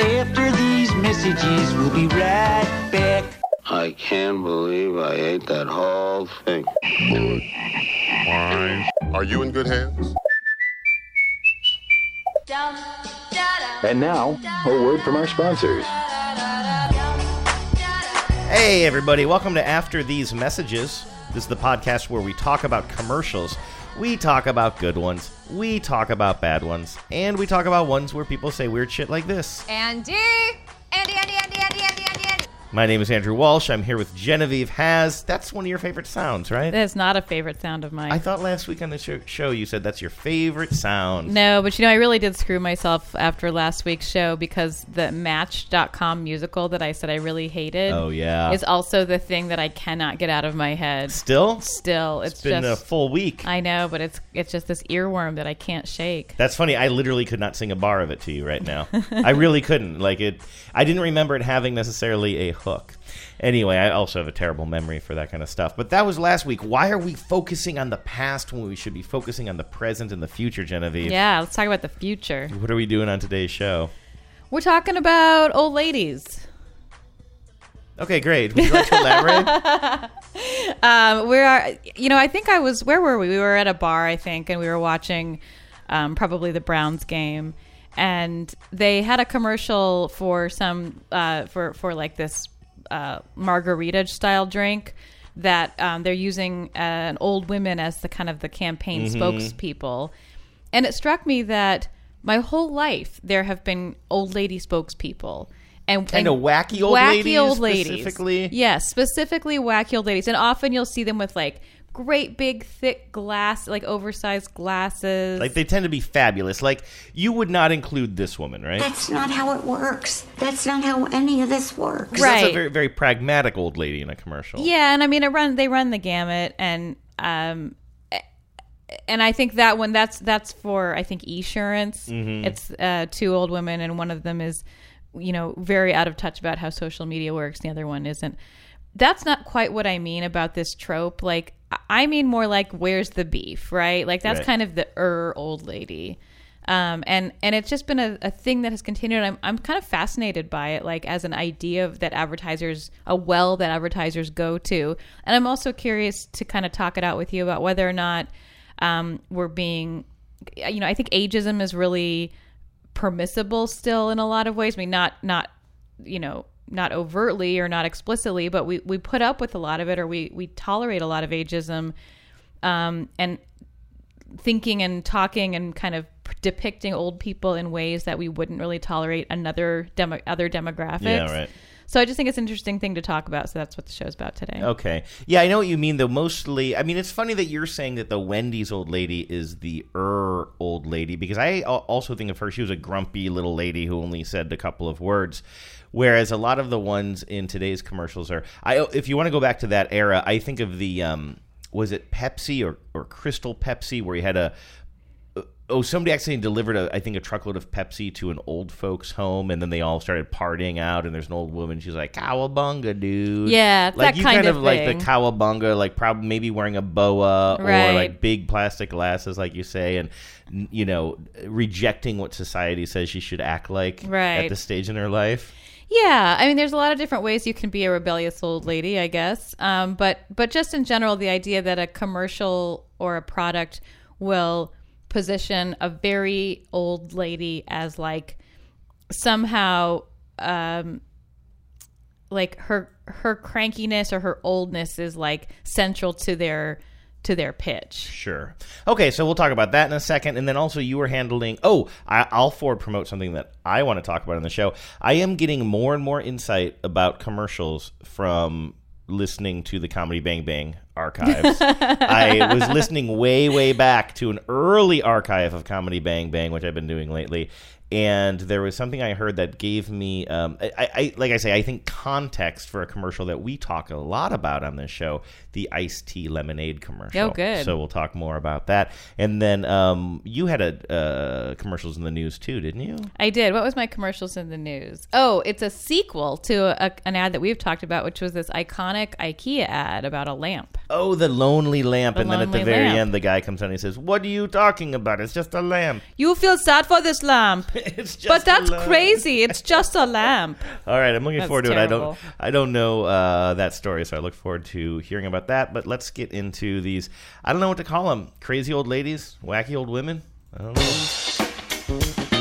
After these messages, we'll be right back. I can't believe I ate that whole thing. Are you in good hands? And now, a word from our sponsors. Hey, everybody, welcome to After These Messages. This is the podcast where we talk about commercials. We talk about good ones, we talk about bad ones, and we talk about ones where people say weird shit like this. Andy! Andy, Andy, Andy, Andy, Andy. My name is Andrew Walsh. I'm here with Genevieve Has. That's one of your favorite sounds, right? That is not a favorite sound of mine. I thought last week on the show, show you said that's your favorite sound. no, but you know, I really did screw myself after last week's show because the Match.com musical that I said I really hated Oh, yeah. is also the thing that I cannot get out of my head. Still? Still, it's, It's been just a full week. I know, but it's it's just this earworm that I can't shake. That's funny. I literally could not sing a bar of it to you right now. I really couldn't. Like it I didn't remember it having necessarily a hook. Anyway, I also have a terrible memory for that kind of stuff. But that was last week. Why are we focusing on the past when we should be focusing on the present and the future, Genevieve? Yeah, let's talk about the future. What are we doing on today's show? We're talking about old ladies. Okay, great. Would you like to elaborate? Um, we are, you know, I think I was. Where were we? We were at a bar, I think, and we were watching um, probably the Browns game, and they had a commercial for some uh, for for like this uh, margarita style drink that um, they're using uh, an old women as the kind of the campaign spokespeople, and it struck me that my whole life there have been old lady spokespeople. And, Kinda wacky old wacky ladies, old ladies. specifically? Yes, specifically wacky old ladies. And often you'll see them with like great big thick glass, like oversized glasses. like they tend to be fabulous. Like you would not include this woman, right? That's not how it works. That's not how any of this works. 'Cause That's a Right. very very pragmatic old lady in a commercial. yeah, and I mean, it run they run the gamut, and um, and I think that one that's that's for I think Esurance. Mm-hmm. It's uh, two old women, and one of them is you know very out of touch about how social media works. The other one isn't. That's not quite what I mean about this trope. Like I- mean more like where's the beef, right? Like that's Right. kind of the er old lady. Um, and and it's just been a, a thing that has continued. I'm I'm kind of fascinated by it, like as an idea of that advertisers a well that advertisers go to, and I'm also curious to kind of talk it out with you about whether or not um, we're being, you know, I think ageism is really permissible still in a lot of ways. I mean, not not you know not overtly or not explicitly, but we we put up with a lot of it, or we we tolerate a lot of ageism, um, and thinking and talking and kind of depicting old people in ways that we wouldn't really tolerate another demo, other demographics. Yeah, right. So I just think it's an interesting thing to talk about. So that's what the show's about today. Okay. Yeah, I know what you mean. Though mostly, I mean, it's funny that you're saying that the Wendy's old lady is the er old lady because I also think of her. She was a grumpy little lady who only said a couple of words. Whereas a lot of the ones in today's commercials are, I if you want to go back to that era, I think of the um, was it Pepsi or or Crystal Pepsi where you had a oh somebody accidentally delivered a I think a truckload of Pepsi to an old folks home and then they all started partying out and there's an old woman she's like cowabunga dude Yeah, like that you kind of of like the cowabunga like probably maybe wearing a boa or like big plastic glasses like you say and you know rejecting what society says she should act like at Right. this stage in her life Yeah, I mean, there's a lot of different ways you can be a rebellious old lady, I guess. Um, but but just in general, the idea that a commercial or a product will position a very old lady as like somehow um, like her her crankiness or her oldness is like central to their to their pitch. Sure. Okay, so we'll talk about that in a second, and then also you were handling. Oh, I, I'll forward promote something that I want to talk about on the show. I am getting more and more insight about commercials from listening to the Comedy Bang Bang archives. I was listening way, way back to an early archive of Comedy Bang Bang, which I've been doing lately. And there was something I heard that gave me, um, I, I, like I say, I think context for a commercial that we talk a lot about on this show, the iced tea lemonade commercial. Oh, good. So we'll talk more about that. And then um, you had a uh, commercials in the news too, didn't you? I did. What was my commercials in the news? Oh, it's a sequel to a, an ad that we've talked about, which was this iconic IKEA ad about a lamp. Oh, the lonely lamp, The and then at the very lamp. end, the guy comes on and he says, "What are you talking about? It's just a lamp." You feel sad for this lamp, it's just but that's lamp." crazy. It's just a lamp. All right, I'm looking That's forward to it. I don't. I don't know uh, that story, so I look forward to hearing about that. But let's get into these. I don't know what to call them: crazy old ladies, wacky old women. I don't know.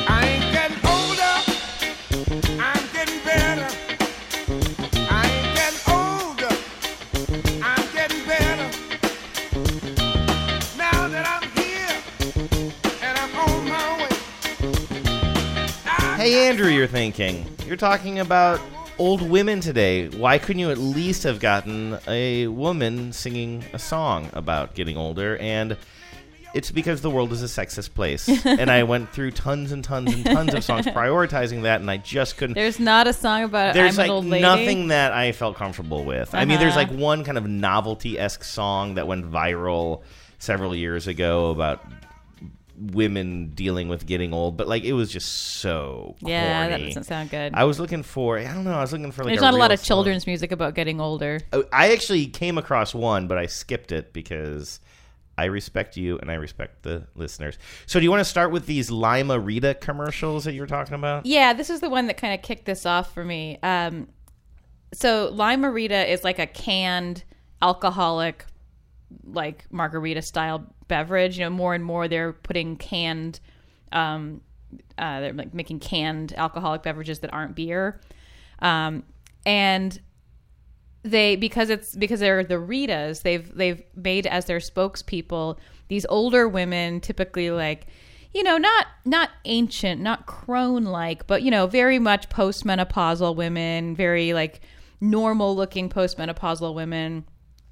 Andrew, you're thinking you're talking about old women today. Why couldn't you at least have gotten a woman singing a song about getting older? And it's because the world is a sexist place. and I went through tons and tons and tons of songs prioritizing that, and I just couldn't. There's not a song about there's I'm like nothing that I felt comfortable with. I mean, there's Uh-huh. like one kind of novelty esque song that went viral several years ago about women dealing with getting old, but like it was just so Yeah, that doesn't sound good. I was looking for I don't know I was looking for like There's a not a lot of song. children's music about getting older. Oh, I actually came across one, but I skipped it because I respect you and I respect the listeners. So, do you want to start with these Lime-A-Rita commercials that you were talking about? Yeah, this is the one that kind of kicked this off for me. Um, so Lime-A-Rita is like a canned alcoholic, like margarita style beverage. You know, more and more they're putting canned, um, uh, they're like making canned alcoholic beverages that aren't beer, um, and they because it's because they're the Ritas, they've they've made as their spokespeople these older women, typically like you know not not ancient, not crone like, but you know very much postmenopausal women, very like normal looking postmenopausal women.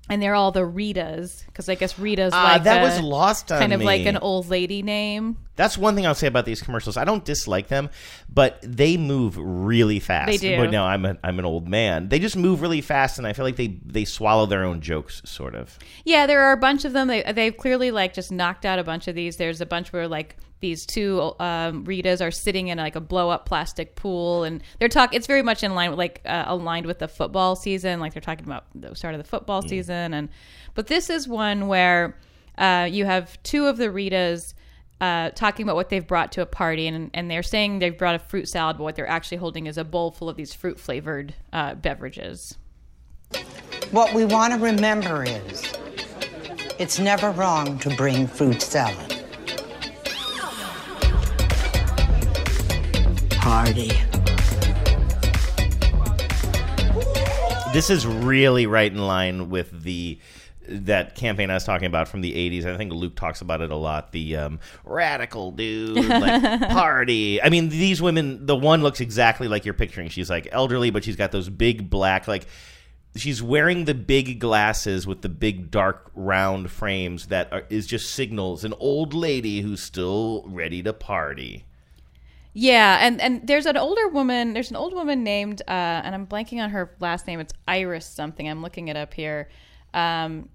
And they're all the Ritas because I guess Rita's Ah, like that a- was lost on kind of like an old lady name. That's one thing I'll say about these commercials. I don't dislike them, but they move really fast. They do. But no, I'm a, I'm an old man. They just move really fast, and I feel like they they swallow their own jokes, sort of. Yeah, there are a bunch of them. They they've clearly like just knocked out a bunch of these. There's a bunch where like these two um, Ritas are sitting in like a blow up plastic pool, and they're talking. It's very much in line with like uh, aligned with the football season. Like they're talking about the start of the football season, and but this is one where uh, you have two of the Ritas. Uh, talking about what they've brought to a party, and, and they're saying they've brought a fruit salad, but what they're actually holding is a bowl full of these fruit flavored uh, beverages. What we want to remember is it's never wrong to bring fruit salad. Party. This is really right in line with the that campaign I was talking about from the 80s. I think Luke talks about it a lot. The um, radical dude, like party. I mean, these women, the one looks exactly like you're picturing. She's like elderly, but she's got those big black, like, she's wearing the big glasses with the big dark round frames that are, is just signals an old lady who's still ready to party. Yeah, and and there's an older woman. There's an old woman named, uh, and I'm blanking on her last name. It's Iris something. I'm looking it up here. Um,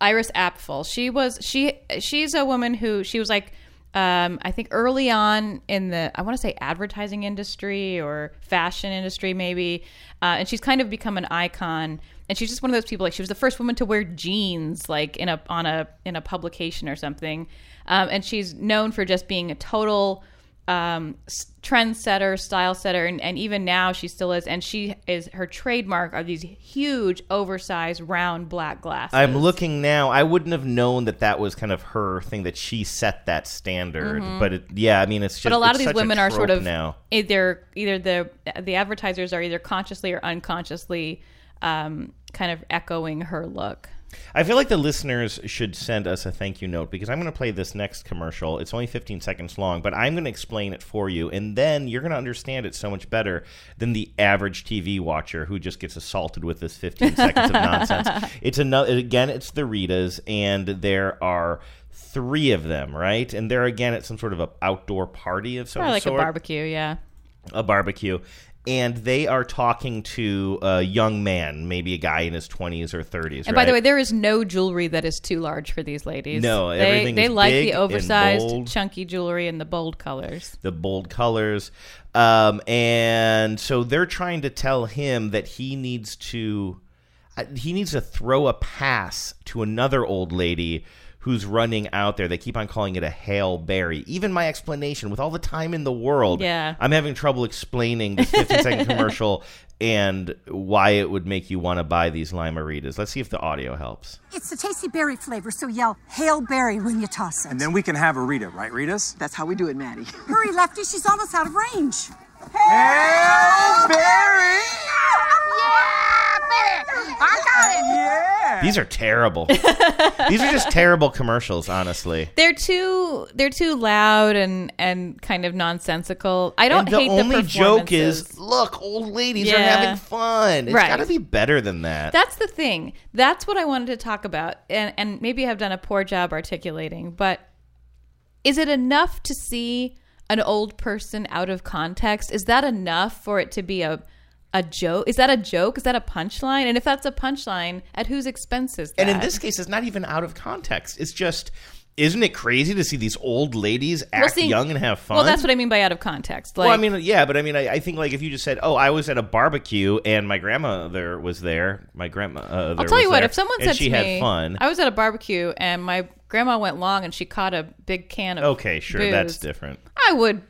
Iris Apfel. She was she she's a woman who she was like. Um, I think early on in the, I want to say advertising industry or fashion industry, maybe, uh, and she's kind of become an icon. And she's just one of those people. Like she was the first woman to wear jeans, like in a on a in a publication or something. Um, and she's known for just being a total um, trendsetter, style setter, and, and even now she still is. And she is her trademark are these huge, oversized, round black glasses. I'm looking now. I wouldn't have known that that was kind of her thing that she set that standard. Mhm. But it, yeah, I mean, it's just. but a lot of these women are sort of now. either either the the advertisers are either consciously or unconsciously um, kind of echoing her look. I feel like the listeners should send us a thank you note because I'm going to play this next commercial. It's only 15 seconds long, but I'm going to explain it for you, and then you're going to understand it so much better than the average TV watcher who just gets assaulted with this 15 seconds of nonsense. It's another again. It's the Ritas, and there are three of them, right? And they're again at some sort of a outdoor party of some Or like sort a barbecue, yeah. a barbecue and they are talking to a young man maybe a guy in his 20s or 30s And by the way, there is no jewelry that is too large for these ladies. No, they everything they like the oversized, chunky jewelry and the bold colors. the bold colors um, and so they're trying to tell him that he needs to he needs to throw a pass to another old lady who's running out there. They keep on calling it a Hail Berry. Even my explanation, with all the time in the world, Yeah. I'm having trouble explaining this 15 second commercial and why it would make you want to buy these Lime-A-Ritas. Let's see if the audio helps. It's the tasty berry flavor, so yell Hail Berry when you toss it. And then we can have a Rita, right, Ritas? That's how we do it, Maddie. Hurry, Lefty, she's almost out of range. Hail Berry! I got it. Yeah! These are terrible. these are just terrible commercials, honestly. They're too they're too loud and and kind of nonsensical. I don't and the hate only the joke is, look, old ladies are Yeah. having fun. It's Right. got to be better than that. That's the thing. That's what I wanted to talk about, and and maybe I've done a poor job articulating. But is it enough to see an old person out of context? Is that enough for it to be a a joke? Is that a joke? Is that a punchline? And if that's a punchline, at whose expense is that? And in this case, it's not even out of context. It's just, isn't it crazy to see these old ladies act Well, see- young and have fun? Well, that's what I mean by out of context. Like, well, I mean, yeah, but I mean, I, I think like if you just said, "Oh, I was at a barbecue and my grandmother was there," my grandma. Uh, I'll tell you what. If someone said she had fun, I was at a barbecue and my grandma went long and she caught a big can of okay, sure, booze, that's different. I would,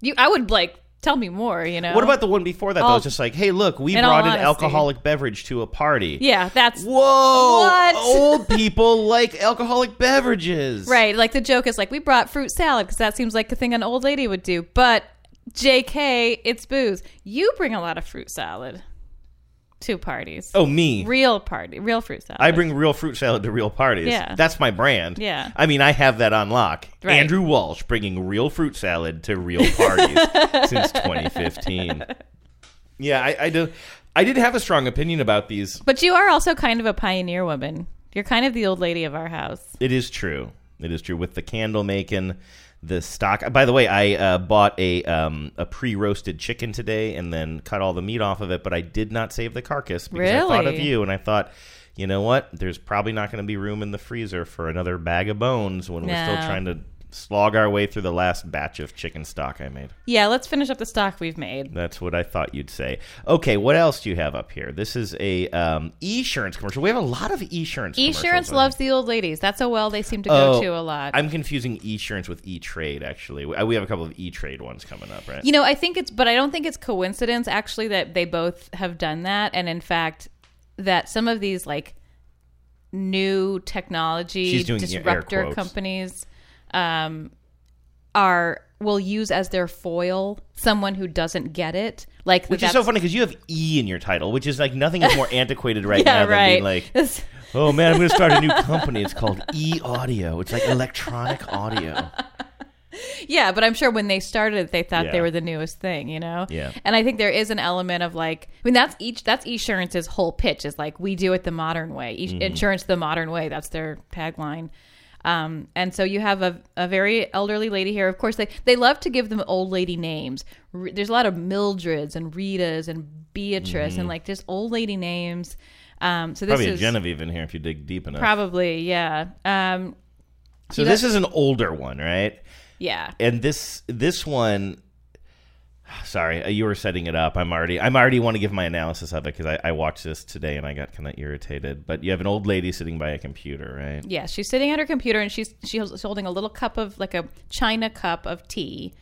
you, I would like tell me more. You know. What about the one before that? All- was just like, "Hey, look, we in all brought an honesty. alcoholic beverage to a party." Yeah, that's Whoa! What? Old people like alcoholic beverages, right. Like the joke is like we brought fruit salad because that seems like a thing an old lady would do. But J.K., it's booze. You bring a lot of fruit salad to parties. Oh, me. real party, real fruit salad. I bring real fruit salad to real parties. Yeah. That's my brand. Yeah. I mean, I have that on lock. Right. Andrew Walsh bringing real fruit salad to real parties since 2015. Yeah, I, I do. I did have a strong opinion about these. But you are also kind of a pioneer woman. You're kind of the old lady of our house. It is true. It is true with the candle making, the stock. By the way, I uh, bought a um, a pre roasted chicken today and then cut all the meat off of it, but I did not save the carcass because I thought of you and I thought. You know what? There's probably not going to be room in the freezer for another bag of bones when we're still trying to slog our way through the last batch of chicken stock I made. Yeah, let's finish up the stock we've made. That's what I thought you'd say. Okay, what else do you have up here? This is a um, e-insurance commercial. We have a lot of e-insurance. Esurance commercials loves the old ladies. That's a well they seem to go Oh, to a lot. I'm confusing e-insurance with e-trade. Actually, we we have a couple of e-trade ones coming up, right? You know, I think it's, but I don't think it's coincidence actually that they both have done that, and in fact, that some of these like new technology disruptor companies um, are will use as their foil someone who doesn't get it. Like which is so funny because you have E in your title, which is like nothing is more antiquated right Yeah, now than right. being like, oh man, I'm going to start a new company. It's called E Audio. It's like electronic audio. Yeah, but I'm sure when they started it, they thought Yeah. they were the newest thing, you know. Yeah. And I think there is an element of like, I mean, that's each that's Esurance's whole pitch is like we do it the modern way, e- Mhm. insurance the modern way. That's their tagline. Um, and so you have a, a very elderly lady here. Of course, they they love to give them old lady names. Re- There's a lot of Mildreds and Ritas and Beatrice and like just old lady names. Um, so this Probably a is Genevieve in here if you dig deep enough. probably yeah. Um, So this is an older one, right? Yeah. And this this one, sorry, uh, you were setting it up. I'm already I'm already want to give my analysis of it because I, I watched this today and I got kind of irritated. But you have an old lady sitting by a computer, right? Yeah, she's sitting at her computer and she's she's holding a little cup of like a china cup of tea,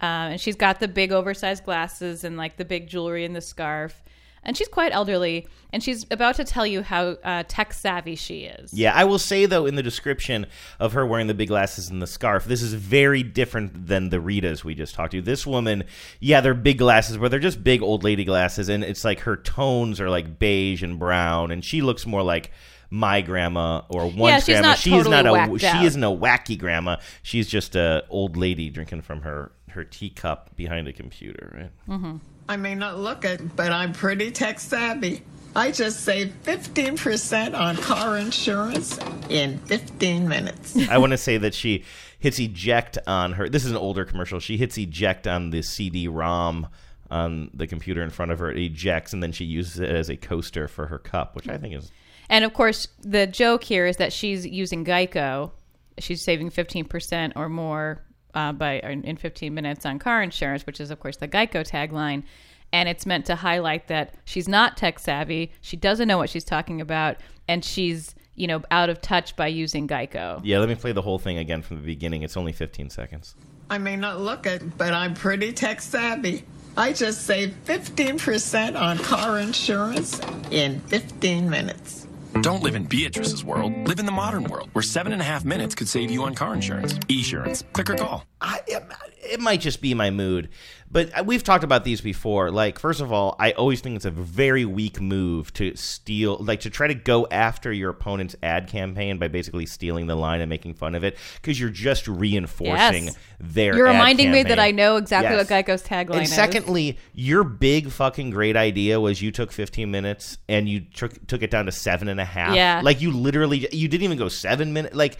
um, and she's got the big oversized glasses and like the big jewelry and the scarf, and she's quite elderly, and she's about to tell you how uh, tech savvy she is. Yeah, I will say though in the description of her wearing the big glasses and the scarf, this is very different than the Ritas we just talked to. This woman, yeah, they're big glasses, but they're just big old lady glasses, and it's like her tones are like beige and brown, and she looks more like my grandma or once she's grandma. not she is not a she out. isn't a wacky grandma. She's just a old lady drinking from her her teacup behind a computer, right? I may not look it, but I'm pretty tech savvy. I just saved 15% on car insurance in 15 minutes. I want to say that she hits eject on her. This is an older commercial. She hits eject on the CD-ROM on the computer in front of her. It ejects, and then she uses it as a coaster for her cup, which I think is And of course, the joke here is that she's using Geico. She's saving 15% or more uh, by in 15 minutes on car insurance, which is, of course, the Geico tagline. and it's meant to highlight that she's not tech savvy, she doesn't know what she's talking about, and she's you know out of touch by using Geico. Yeah, let me play the whole thing again from the beginning. It's only 15 seconds. I may not look it, but I'm pretty tech savvy. I just saved 15% on car insurance in 15 minutes. Don't live in Beatrice's world. Live in the modern world, where seven and a half minutes could save you on car insurance. Esurance. Click or call. I, it, it might just be my mood, but we've talked about these before. Like, first of all, I always think it's a very weak move to steal, like to try to go after your opponent's ad campaign by basically stealing the line and making fun of it, because you're just reinforcing Yes. their. You're reminding me that. I know exactly Yes. what Geico's tagline And is. secondly, your big fucking great idea was you took 15 minutes and you took took it down to seven and a half. Yeah. like you literally you didn't even go seven minutes. Like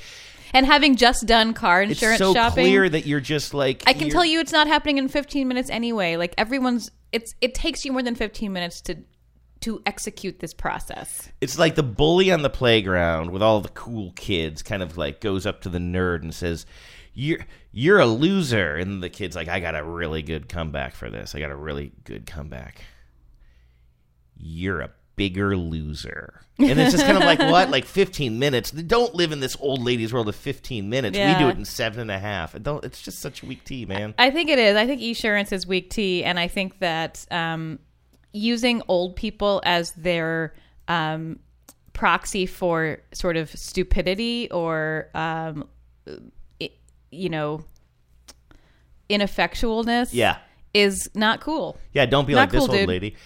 And having just done car insurance shopping it's so shopping, clear that you're just like I can tell you it's not happening in 15 minutes anyway. Like everyone's, it's it takes you more than 15 minutes to to execute this process. It's like the bully on the playground with all the cool kids kind of like goes up to the nerd and says, "You're you're a loser," and the kid's like, "I got a really good comeback for this. I got a really good comeback. You're a bigger loser." And it's just kind of like what, like fifteen minutes. Don't live in this old lady's world of fifteen minutes. We do it in seven and a half. It don't. It's just such weak tea, man. I think it is. I think insurance is weak tea, and I think that um, using old people as their um, proxy for sort of stupidity or um, i- you know ineffectualness, Yeah. is not cool. Yeah, don't be Not like this cool, old dude. lady.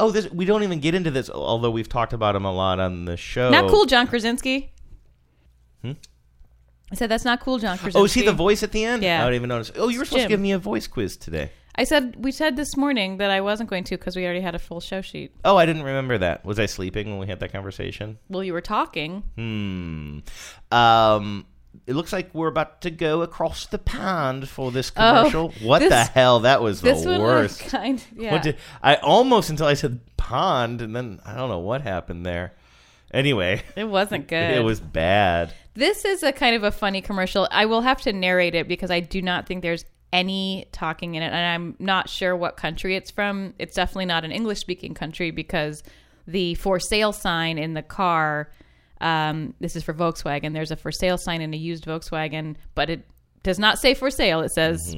Oh, this we don't even get into this, although we've talked about him a lot on the show. Not cool, John Krasinski. Hmm? I said that's not cool, John Krasinski. Oh, is he the voice at the end? Yeah. I don't even notice. Oh, you were supposed Jim. to give me a voice quiz today. I said we said this morning that I wasn't going to because we already had a full show sheet. Oh, I didn't remember that. Was I sleeping when we had that conversation? Well, you were talking. Hmm. Um. It looks like we're about to go across the pond for this Oh, commercial. what the hell? That was the this one was worst. kind- yeah. What did, I almost until I said pond, and then I don't know what happened there. Anyway, It wasn't good. it was bad. This is a kind of a funny commercial. I will have to narrate it because I do not think there's any talking in it, and I'm not sure what country it's from. It's definitely not an English speaking country because the for sale sign in the car. Um, this is for Volkswagen. There's a for sale sign in a used Volkswagen, but it does not say for sale. It says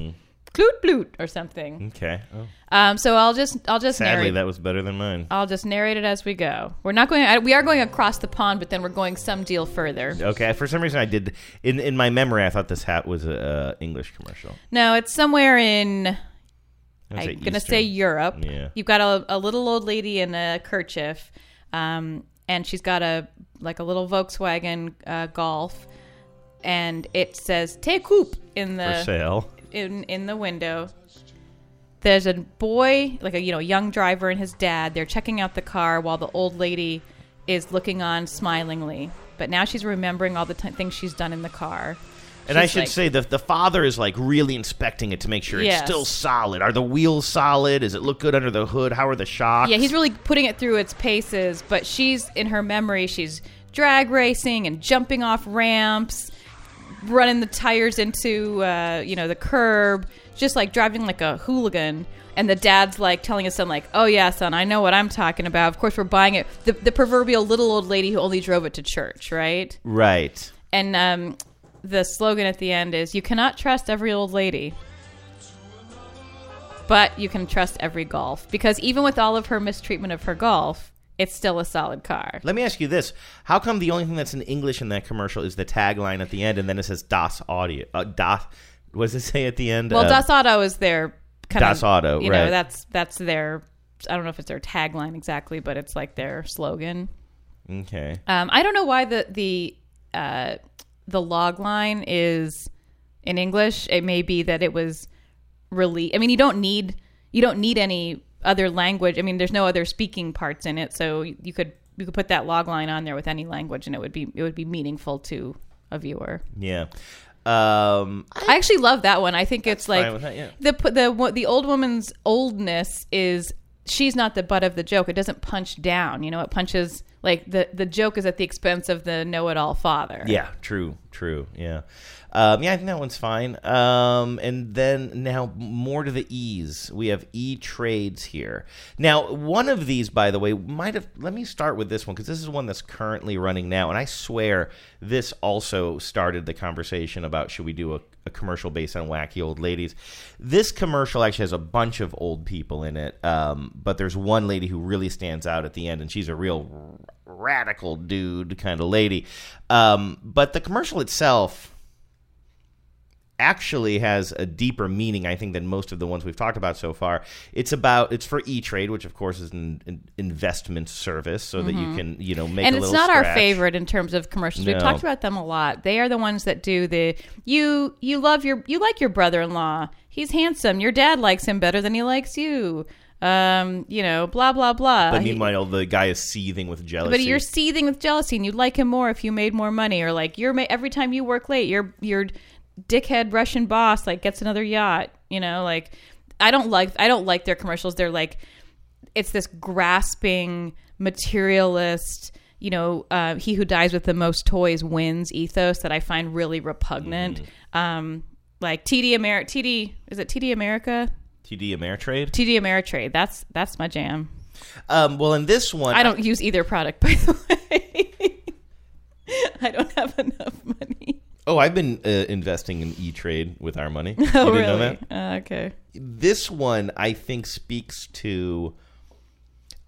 "Kloot bloot" or something. Okay. Oh. Um, so I'll just I'll just Sadly, narrate. that was better than mine. I'll just narrate it as we go. We're not going. We are going across the pond, but then we're going some deal further. Okay, for some reason I did in in my memory I thought this hat was a uh, English commercial. No, it's somewhere in. I'm gonna say Europe. Yeah. You've got a, a little old lady in a kerchief, um, and she's got a like a little Volkswagen uh, Golf, and it says "Te koop" in the For sale. in in the window. There's a boy, like a you know young driver and his dad. They're checking out the car while the old lady is looking on smilingly. But now she's remembering all the t- things she's done in the car. And I should like- say the the father is like really inspecting it to make sure Yes. it's still solid. Are the wheels solid? Does it look good under the hood? How are the shocks? Yeah, he's really putting it through its paces, but she's in her memory, she's drag racing and jumping off ramps, running the tires into uh, you know, the curb, just like driving like a hooligan. And the dad's like telling his son, like, "Oh yeah, son, I know what I'm talking about. Of course, we're buying it." The, the proverbial little old lady who only drove it to church, right? right. And um, the slogan at the end is, "You cannot trust every old lady." But you can trust every golf because even with all of her mistreatment of her golf, it's still a solid car. Let me ask you this: How come the only thing that's in English in that commercial is the tagline at the end, and then it says Das Audio? Uh, das. What does it say at the end? Well, Uh, Das Auto is their kind Das of Auto, You know, right. that's that's their. I don't know if it's their tagline exactly, but it's like their slogan. Okay. Um, I don't know why the the uh, the log line is in English. It may be that it was really. I mean, you don't need you don't need any other language. I mean, there's no other speaking parts in it, so you could you could put that log line on there with any language, and it would be it would be meaningful to a viewer. Yeah. Um, I actually love that one. I think it's like that, yeah. the the the old woman's oldness is she's not the butt of the joke. It doesn't punch down. You know, it punches like the the joke is at the expense of the know-it-all father. yeah, true. True. Yeah, um, yeah. I think that one's fine. Um, and then now more to the E's. We have E trades here. Now, one of these, by the way, might have. Let me start with this one because this is one that's currently running now, and I swear this also started the conversation about should we do a, a commercial based on wacky old ladies. This commercial actually has a bunch of old people in it, um, but there's one lady who really stands out at the end, and she's a real radical dude kind of lady. Um, but the commercial itself actually has a deeper meaning, I think, than most of the ones we've talked about so far. It's about it's for E Trade, which of course is an, an investment service, so that you Mhm. can you know make. and a it's not our favorite in terms of commercials. We've talked about them a lot. They are the ones that do the you you love your you like your brother-in-law. He's handsome. Your dad likes him better than he likes you. Um, you know, blah blah blah. But meanwhile, the guy is seething with jealousy. but you're seething with jealousy, and you'd like him more if you made more money, or like you're ma- every time you work late, your your dickhead Russian boss like gets another yacht. You know, like I don't like I don't like their commercials. They're like it's this grasping materialist. You know, uh, he who dies with the most toys wins ethos that I find really repugnant. Mm-hmm. Um, like TD America, TD is it TD America? TD Ameritrade. TD Ameritrade. That's that's my jam. Um, well, in this one, I don't use either product, by the way. I don't have enough money. Oh, I've been uh, investing in E Trade with our money. You Oh, really? that? Uh, okay. This one, I think, speaks to.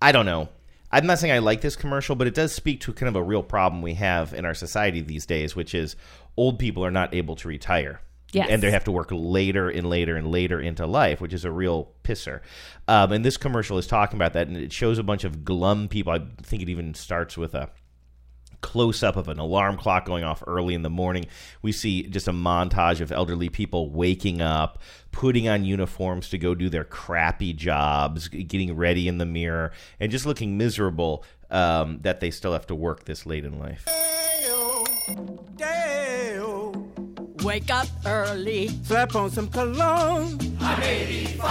I don't know. I'm not saying I like this commercial, but it does speak to kind of a real problem we have in our society these days, which is old people are not able to retire. Yes. And they have to work later and later and later into life, which is a real pisser. Um, and this commercial is talking about that, and it shows a bunch of glum people. I think it even starts with a close up of an alarm clock going off early in the morning. We see just a montage of elderly people waking up, putting on uniforms to go do their crappy jobs, getting ready in the mirror, and just looking miserable um, that they still have to work this late in life. Wake up early. Slap on some cologne. I'm 85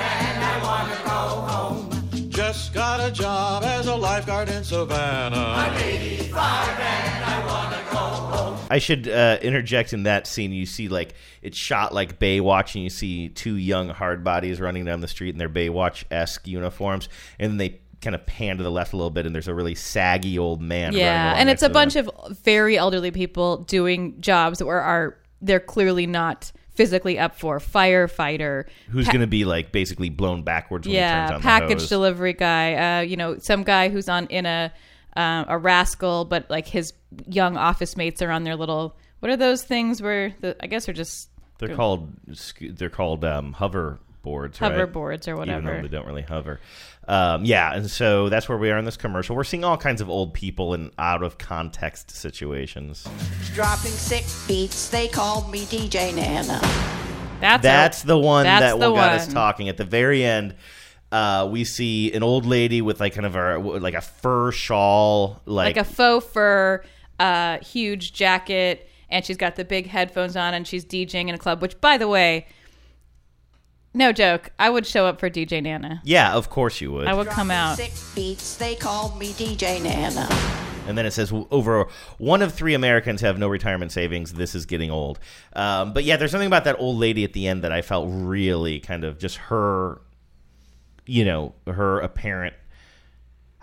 and I wanna go home. Just got a job as a lifeguard in Savannah. I'm 85 and I wanna go home. I should uh, interject in that scene. You see, like it's shot like Baywatch, and you see two young hard bodies running down the street in their Baywatch esque uniforms, and then they kind of pan to the left a little bit, and there's a really saggy old man. Yeah, and it's a to them. bunch of very elderly people doing jobs that were are they're clearly not physically up for. Firefighter, who's pa- going to be like basically blown backwards when he turns yeah, on the package delivery guy. Uh, you know, some guy who's on in a uh, a rascal, but like his young office mates are on their little. What are those things where the I guess are just They're called they're called um, hover boards, right? Hoverboards or Even whatever. though they don't really hover. Um, yeah, and so that's where we are in this commercial. We're seeing all kinds of old people in out of context situations. Dropping sick beats, they called me DJ Nana. That's That's the one that's that the will got us talking. At the very end, uh, we see an old lady with like kind of a like a fur shawl, like, like a faux fur, uh, huge jacket, and she's got the big headphones on, and she's DJing in a club. Which, by the way, no joke, I would show up for DJ Nana. yeah, of course you would. I would come out. Sick beats, they called me DJ Nana. And then it says over one of three Americans have no retirement savings. This is getting old. Um, but yeah, there's something about that old lady at the end that I felt really kind of just her, you know, her apparent,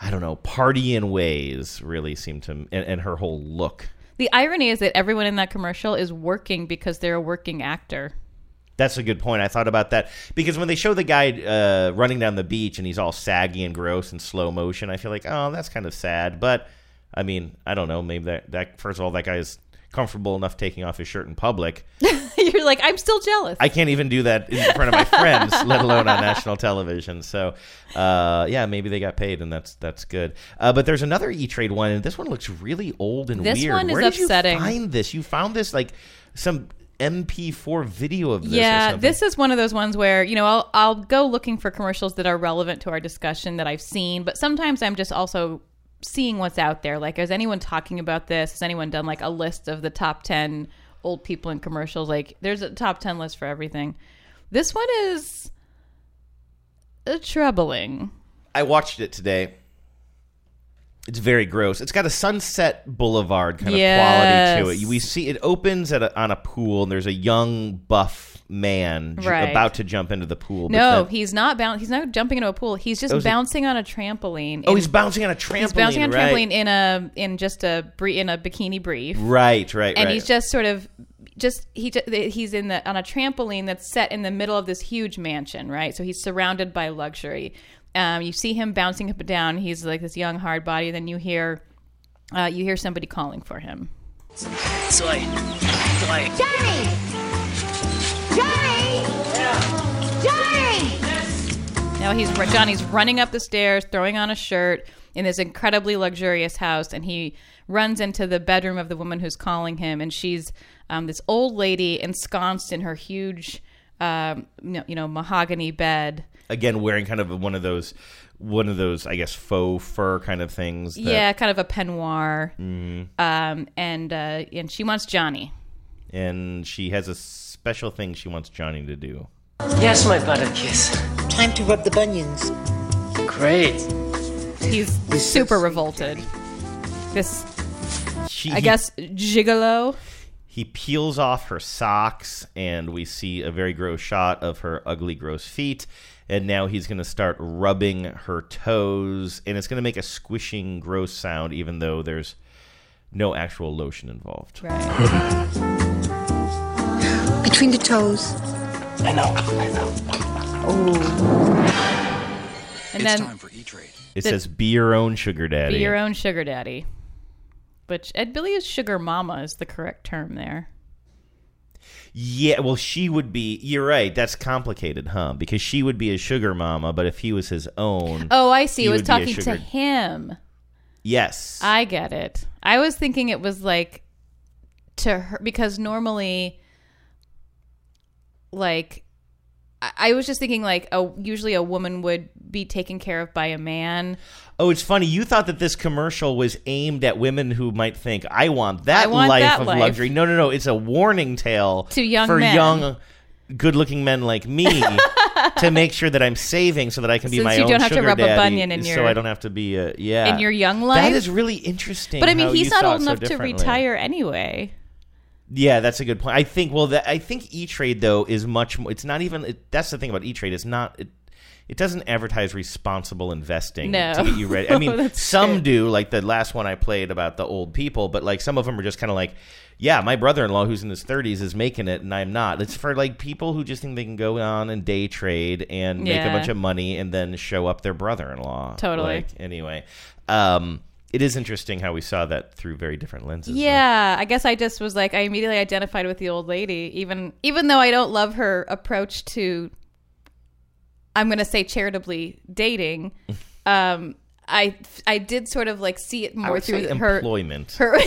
I don't know, partying ways really seemed to, and, and her whole look. The irony is that everyone in that commercial is working because they're a working actor. That's a good point. I thought about that because when they show the guy uh, running down the beach and he's all saggy and gross in slow motion, I feel like, oh, that's kind of sad. But I mean, I don't know. Maybe that that first of all, that guy is comfortable enough taking off his shirt in public. You're like, I'm still jealous. I can't even do that in front of my friends, let alone on national television. So, uh, yeah, maybe they got paid, and that's that's good. Uh, but there's another E Trade one, and this one looks really old and This weird. one is Where did upsetting. you find this? You found this like some MP4 video of this. yeah, this is one of those ones where you know I'll I'll go looking for commercials that are relevant to our discussion that I've seen, but sometimes I'm just also seeing what's out there. Like, is anyone talking about this? Has anyone done like a list of the top ten old people in commercials? Like, there's a top ten list for everything. This one is uh, troubling. I watched it today, It's very gross. It's got a Sunset Boulevard kind Yes. of quality to it. We see it opens at a, on a pool, and there's a young buff man Right. about to jump into the pool. No, then- he's not boun- He's not jumping into a pool. He's just bouncing on a trampoline. Oh, in- he's bouncing on a trampoline. He's bouncing on a right. trampoline in a in just a in a bikini brief. Right, right, and right. he's just sort of just he he's in the on a trampoline that's set in the middle of this huge mansion, right? So he's surrounded by luxury. Um, you see him bouncing up and down. He's like this young hard body. Then you hear uh, you hear somebody calling for him. Soy. Soy. Johnny! Johnny! Johnny! Now he's Johnny's running up the stairs, throwing on a shirt in this incredibly luxurious house, and he runs into the bedroom of the woman who's calling him, and she's um, this old lady ensconced in her huge, um, you know- you know, mahogany bed. Again wearing kind of one of those one of those I guess faux fur kind of things. that- yeah, kind of a peignoir, Mhm. um, and uh, and she wants Johnny. and she has a special thing she wants Johnny to do. Yes, my butter kiss. Time to rub the bunions. Great. He's super revolted. This, She, I he- guess, gigolo. he peels off her socks, and we see a very gross shot of her ugly, gross feet. And now he's going to start rubbing her toes, and it's going to make a squishing, gross sound, even though there's no actual lotion involved. Between the toes. I know. I know. Oh. And then It The- says, "Be your own sugar daddy." Be your own sugar daddy. Which Ed Billy is sugar mama is the correct term there. Yeah, well, she would be. You're right. That's complicated, huh? Because she would be a sugar mama, but if he was his own, Oh, I see. he It was would be a talking to him. Yes. I get it. I was thinking it was like to her because normally, like, I, was just thinking like a usually a woman would be taken care of by a man. Oh, it's funny. You thought that this commercial was aimed at women who might think, "I want that I want life that of life." luxury." No, no, no. It's a warning tale To young for men. young, good-looking men like me to make sure that I'm saving so that I can be Since my you own don't have to sugar rub a daddy, bunion in so your- I don't have to be a yeah in your young life? That is really interesting. But I mean, how he's you not saw old so enough to differently. retire anyway. Yeah, that's a good point. I think. Well, that, I think E Trade though is much more. It's not even. It, that's the thing about E Trade. It's not. It, it doesn't advertise responsible investing No. to get you ready. I mean, some do, like the last one I played about the old people, but like some of them are just kind of like, yeah, my brother-in-law who's in his 30s is making it, and I'm not. It's for like people who just think they can go on and day trade and make a bunch of money and then show up their brother-in-law. Totally. Like, anyway, um, it is interesting how we saw that through very different lenses. Yeah, I guess I just was like I immediately identified with the old lady, even even though I don't love her approach to I'm going to say charitably dating. um I I did sort of like see it more through her employment. Her,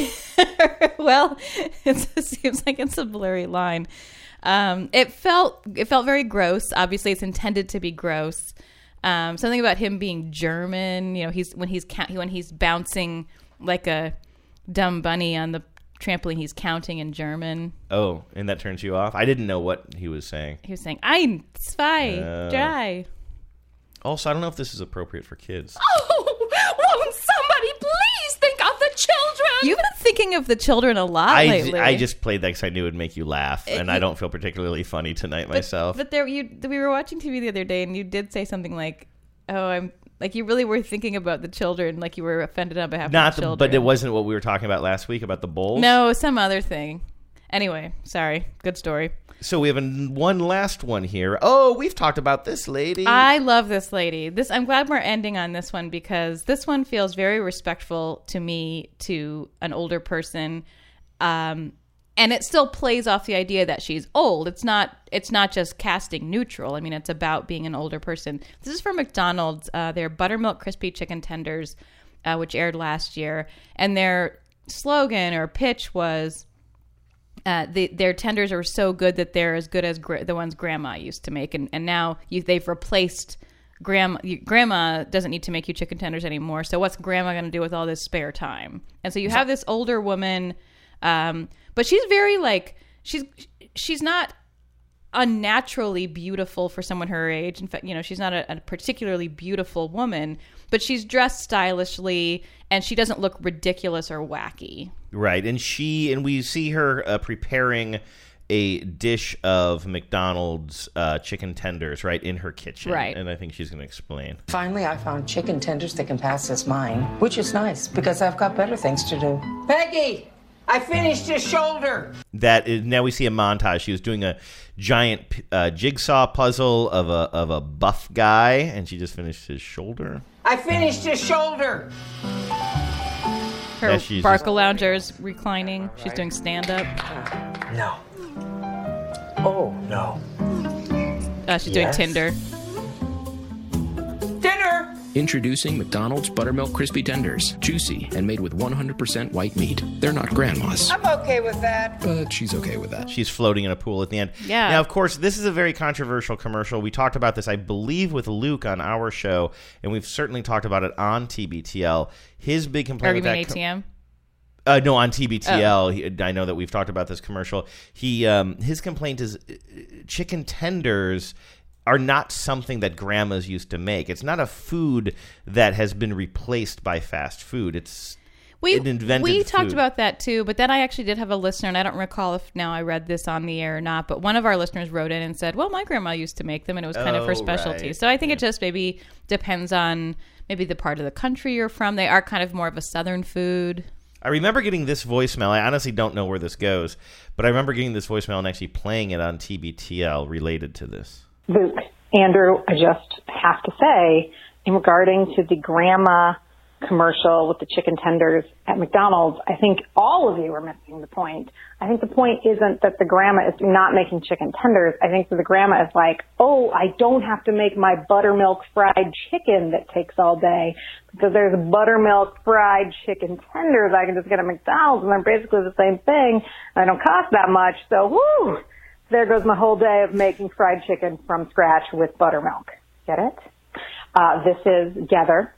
well, it seems like it's a blurry line. Um, it felt it felt very gross. Obviously, it's intended to be gross. Um, something about him being German. You know, he's when he's count, when he's bouncing like a dumb bunny on the trampoline. He's counting in German. Oh, and that turns you off? I didn't know what he was saying. He was saying "Ein, zwei, Uh, drei." Also, I don't know if this is appropriate for kids. Oh, won't children? You've been thinking of the children a lot I, lately. I just played that because I knew it would make you laugh, It- and I don't feel particularly funny tonight myself. But there, you we were watching TV the other day, and you did say something like, "Oh, I'm like you really were thinking about the children, like you were offended on behalf Not, of the the, children." but it wasn't what we were talking about last week about the bowls. No, some other thing. Anyway, sorry. Good story. So we have an, one last one here. Oh, we've talked about this lady. I love this lady. This I'm glad we're ending on this one because this one feels very respectful to me to an older person. Um and it still plays off the idea that she's old. It's not it's not just casting neutral. I mean, it's about being an older person. This is from McDonald's. Uh, their buttermilk crispy chicken tenders, uh, which aired last year, and their slogan or pitch was uh, the, their tenders are so good that they're as good as gra- the ones grandma used to make. And, and now you, they've replaced grandma you, grandma doesn't need to make you chicken tenders anymore. So what's grandma going to do with all this spare time? And so you have this older woman um, but she's very like she's she's not unnaturally beautiful for someone her age. In fact, you know, she's not a, a particularly beautiful woman, but she's dressed stylishly and she doesn't look ridiculous or wacky. Right, and she and we see her uh, preparing a dish of McDonald's uh, chicken tenders right in her kitchen. Right. and I think she's going to explain. Finally, I found chicken tenders that can pass as mine, which is nice because I've got better things to do. Peggy, I finished his shoulder. That is, now we see a montage. She was doing a giant uh, jigsaw puzzle of a of a buff guy, and she just finished his shoulder. I finished his shoulder. Her Yeah, she's Barca loungers reclining. She's doing stand up. No. Oh, no. Uh, she's Yes. doing Tinder. Dinner! Introducing McDonald's Buttermilk Crispy Tenders. Juicy and made with 100% white meat. They're not grandma's, I'm okay with that. but she's okay with that. She's floating in a pool at the end. Yeah. Now, of course, this is a very controversial commercial. We talked about this, I believe, with Luke on our show, and we've certainly talked about it on TBTL. His big Or complaint you with mean that co- ATM? Uh, no, on TBTL. He, I know that we've talked about this commercial. He um, his complaint is uh, chicken tenders are not something that grandmas used to make. It's not a food that has been replaced by fast food. It's We an invented we talked food. about that too, but then I actually did have a listener, and I don't recall if now I read this on the air or not. But one of our listeners wrote in and said, "Well, my grandma used to make them, and it was kind of her Oh, specialty." right. So I think it just maybe depends on maybe the part of the country you're from. They are kind of more of a southern food. I remember getting this voicemail. I honestly don't know where this goes, but I remember getting this voicemail and actually playing it on TBTL related to this. Luke, Andrew, I just have to say, in regarding to the grandma commercial with the chicken tenders at McDonald's, I think all of you are missing the point. I think the point isn't that the grandma is not making chicken tenders. I think that the grandma is like, oh, I don't have to make my buttermilk fried chicken that takes all day because there's buttermilk fried chicken tenders I can just get at McDonald's and they're basically the same thing and they don't cost that much. So, whoo! There goes my whole day of making fried chicken from scratch with buttermilk. Get it? Uh, this is Gather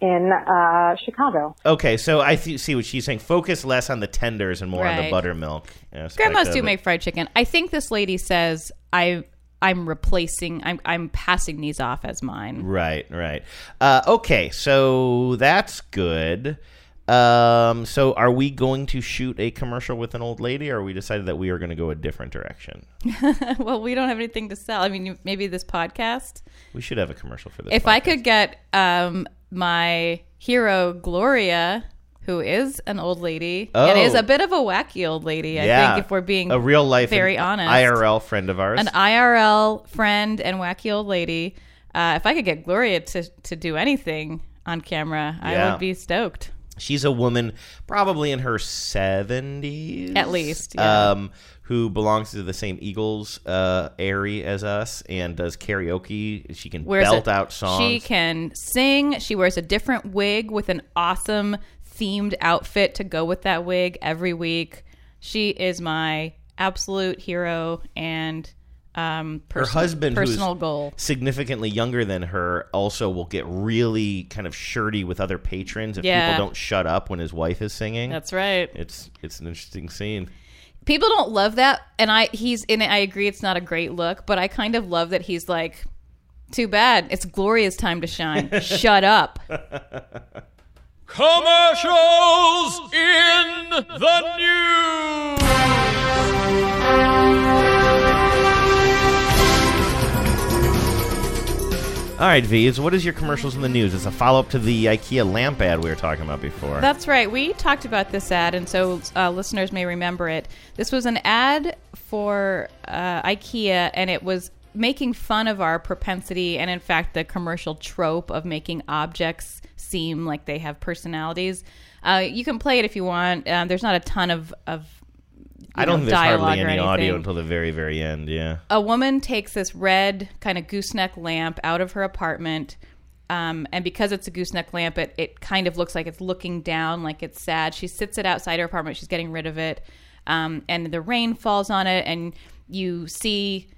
in uh, Chicago. Okay, so I th- see what she's saying. Focus less on the tenders and more on the buttermilk. Grandmas do make fried chicken. I think this lady says I I'm replacing. I'm I'm passing these off as mine. Right, right. Uh, okay, so that's good. Um, so are we going to shoot a commercial with an old lady, or we decided that we are going to go a different direction? well, we don't have anything to sell. I mean, maybe this podcast. We should have a commercial for this. If I could get um, my hero Gloria, who is an old lady and Oh. is a bit of a wacky old lady, I yeah, think, if we're being a real life very honest, IRL friend of ours. an IRL friend and wacky old lady. Uh, if I could get Gloria to to do anything on camera, I would be stoked. She's a woman, probably in her seventies, At least, yeah. um, who belongs to the same Eagles uh, aerie as us and does karaoke. She can Wears belt a- out songs. She can sing. She wears a different wig with an awesome themed outfit to go with that wig every week. She is my absolute hero and um, her pers- husband, personal who's goal. significantly younger than her, also will get really kind of shirty with other patrons if Yeah. people don't shut up when his wife is singing. That's right. It's it's an interesting scene. People don't love that, and I he's in it. I agree, it's not a great look, but I kind of love that he's like, too bad. It's Gloria's time to shine. Shut up. Commercials in the news. All right, V's. What is your commercials in the news? It's a follow up to the IKEA lamp ad we were talking about before. That's right. We talked about this ad, and so uh, listeners may remember it. This was an ad for uh, IKEA, and it was making fun of our propensity and, in fact, the commercial trope of making objects seem like they have personalities. Uh, you can play it if you want. Um, there's not a ton of, of I don't know, think there's hardly any audio until the very, very end. Yeah. a woman takes this red kind of gooseneck lamp out of her apartment. Um, and because it's a gooseneck lamp, it, it kind of looks like it's looking down, like it's sad. She sits it outside her apartment. She's getting rid of it. Um, and the rain falls on it, and you see,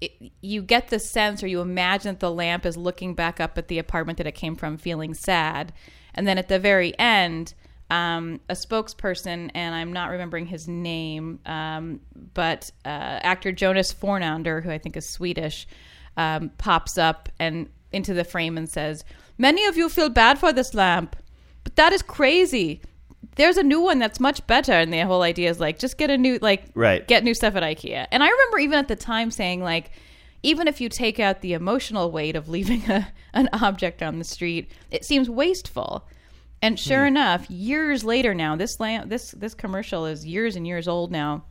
it, you get the sense or you imagine that the lamp is looking back up at the apartment that it came from, feeling sad. And then at the very end, um, a spokesperson, and I'm not remembering his name, um, but uh, actor Jonas Fornander, who I think is Swedish, um, pops up and into the frame and says, "Many of you feel bad for this lamp, but that is crazy." There's a new one that's much better, and the whole idea is like just get a new like Right. get new stuff at IKEA. And I remember even at the time saying like, even if you take out the emotional weight of leaving a, an object on the street, it seems wasteful. And sure enough, years later now, this lamp, this this commercial is years and years old now.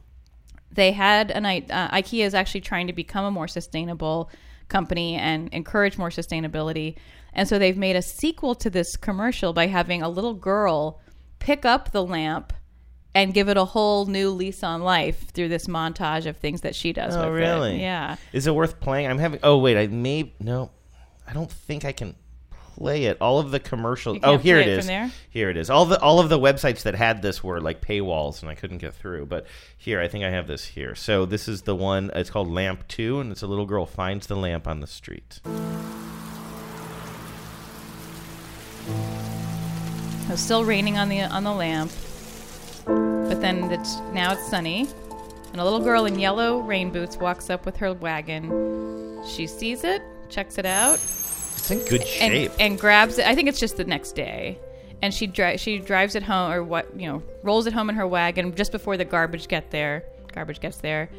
They had an uh, IKEA is actually trying to become a more sustainable company and encourage more sustainability. And so they've made a sequel to this commercial by having a little girl pick up the lamp and give it a whole new lease on life through this montage of things that she does. Oh, with it. really? Yeah. Is it worth playing? I'm having. Oh, wait. I may. No. I don't think I can play it. All of the commercials. Oh, here it it is. Here it is. All the all of the websites that had this were like paywalls, and I couldn't get through. But here, I think I have this here. So this is the one. It's called Lamp Two, and it's a little girl finds the lamp on the street. It's still raining on the on the lamp, but then it's now it's sunny, and a little girl in yellow rain boots walks up with her wagon. She sees it, checks it out, It's in good and, shape. and grabs it. I think it's just the next day, and she dri- she drives it home or what you know rolls it home in her wagon just before the garbage get there. Garbage gets there.